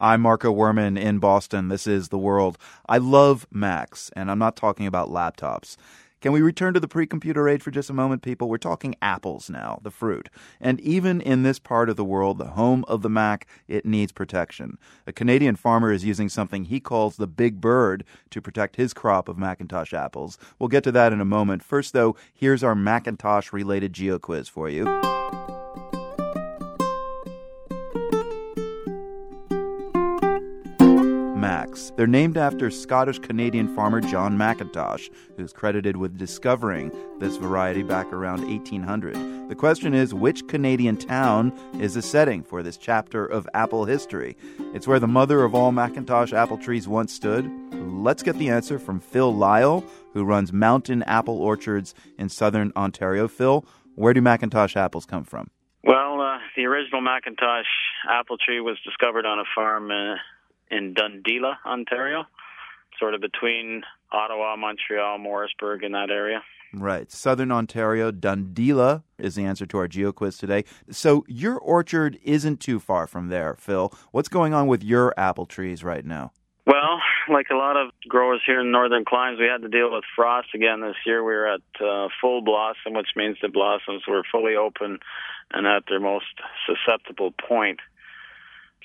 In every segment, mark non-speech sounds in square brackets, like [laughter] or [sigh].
I'm Marco Werman in Boston. This is The World. I love Macs, and I'm not talking about laptops. Can we return to the pre computer age for just a moment, people? We're talking apples now, the fruit. And even in this part of the world, the home of the Mac, it needs protection. A Canadian farmer is using something he calls the Big Bird to protect his crop of McIntosh apples. We'll get to that in a moment. First, though, here's our McIntosh related geo quiz for you. Macs. They're named after Scottish Canadian farmer John McIntosh, who's credited with discovering this variety back around 1800. The question is which Canadian town is the setting for this chapter of apple history? It's where the mother of all McIntosh apple trees once stood. Let's get the answer from Phil Lyall, who runs Mountain Apple Orchards in southern Ontario. Phil, where do McIntosh apples come from? Well, uh, the original McIntosh apple tree was discovered on a farm uh, in Dundela, Ontario, sort of between Ottawa, Montreal, Morrisburg, in that area. Right. Southern Ontario, Dundela is the answer to our geo quiz today. So your orchard isn't too far from there, Phil. What's going on with your apple trees right now? Well, like a lot of growers here in northern climes, we had to deal with frost again this year. We were at uh, full blossom, which means the blossoms were fully open and at their most susceptible point.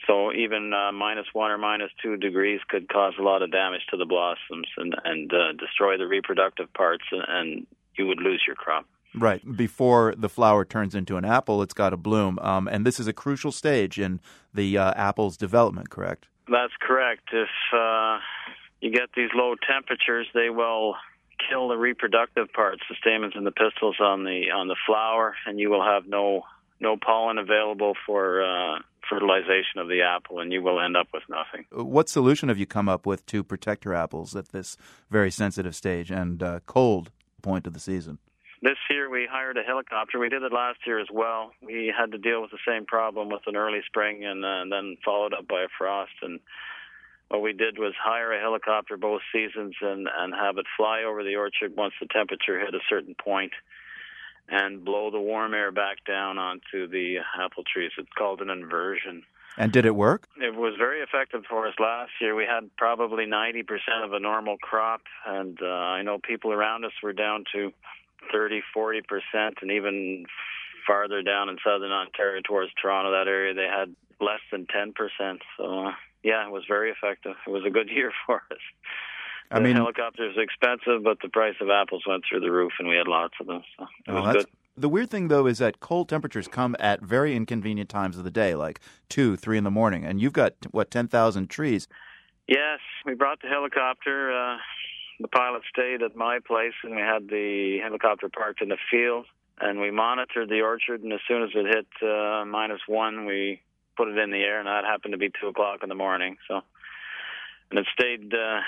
So even uh, minus one or minus two degrees could cause a lot of damage to the blossoms and and uh, destroy the reproductive parts, and, and you would lose your crop. Right before the flower turns into an apple, it's got to bloom, um, and this is a crucial stage in the uh, apple's development. Correct? That's correct. If uh, you get these low temperatures, they will kill the reproductive parts, the stamens and the pistils on the on the flower, and you will have no no pollen available for uh, fertilization of the apple, and you will end up with nothing. What solution have you come up with to protect your apples at this very sensitive stage and uh, cold point of the season? This year we hired a helicopter. We did it last year as well. We had to deal with the same problem with an early spring and, uh, and then followed up by a frost. And what we did was hire a helicopter both seasons and, and have it fly over the orchard once the temperature hit a certain point and blow the warm air back down onto the apple trees. It's called an inversion. And did it work? It was very effective for us last year. We had probably 90% of a normal crop, and uh, I know people around us were down to 30, 40%, and even farther down in southern Ontario towards Toronto, that area, they had less than 10%. So, uh, yeah, it was very effective. It was a good [laughs] year for us. I mean, helicopter is expensive, but the price of apples went through the roof, and we had lots of them. So it oh, was good. The weird thing, though, is that cold temperatures come at very inconvenient times of the day, like two, three in the morning, and you've got what ten thousand trees. Yes, we brought the helicopter. Uh, the pilot stayed at my place, and we had the helicopter parked in the field, and we monitored the orchard. And as soon as it hit uh, minus one, we put it in the air, and that happened to be two o'clock in the morning. So, and it stayed. Uh,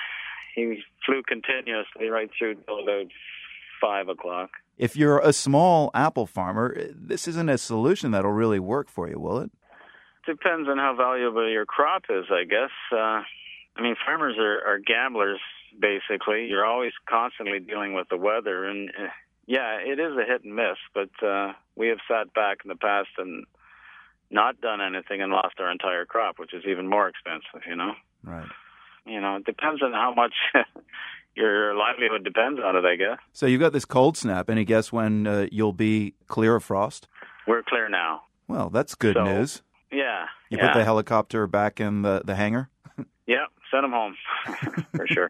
he flew continuously right through till about five o'clock. If you're a small apple farmer, this isn't a solution that'll really work for you, will it? Depends on how valuable your crop is, I guess. Uh, I mean, farmers are, are gamblers, basically. You're always constantly dealing with the weather, and uh, yeah, it is a hit and miss. But uh, we have sat back in the past and not done anything and lost our entire crop, which is even more expensive, you know. Right. You know, it depends on how much [laughs] your livelihood depends on it, I guess. So you've got this cold snap. Any guess when uh, you'll be clear of frost? We're clear now. Well, that's good so, news. Yeah. You yeah. put the helicopter back in the, the hangar? [laughs] yeah, send them home [laughs] for sure.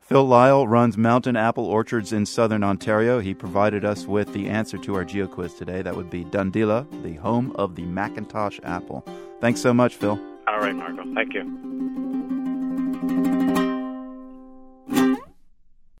Phil Lyall runs Mountain Apple Orchards in southern Ontario. He provided us with the answer to our geo quiz today. That would be Dundela, the home of the McIntosh apple. Thanks so much, Phil. All right, Marco. Thank you.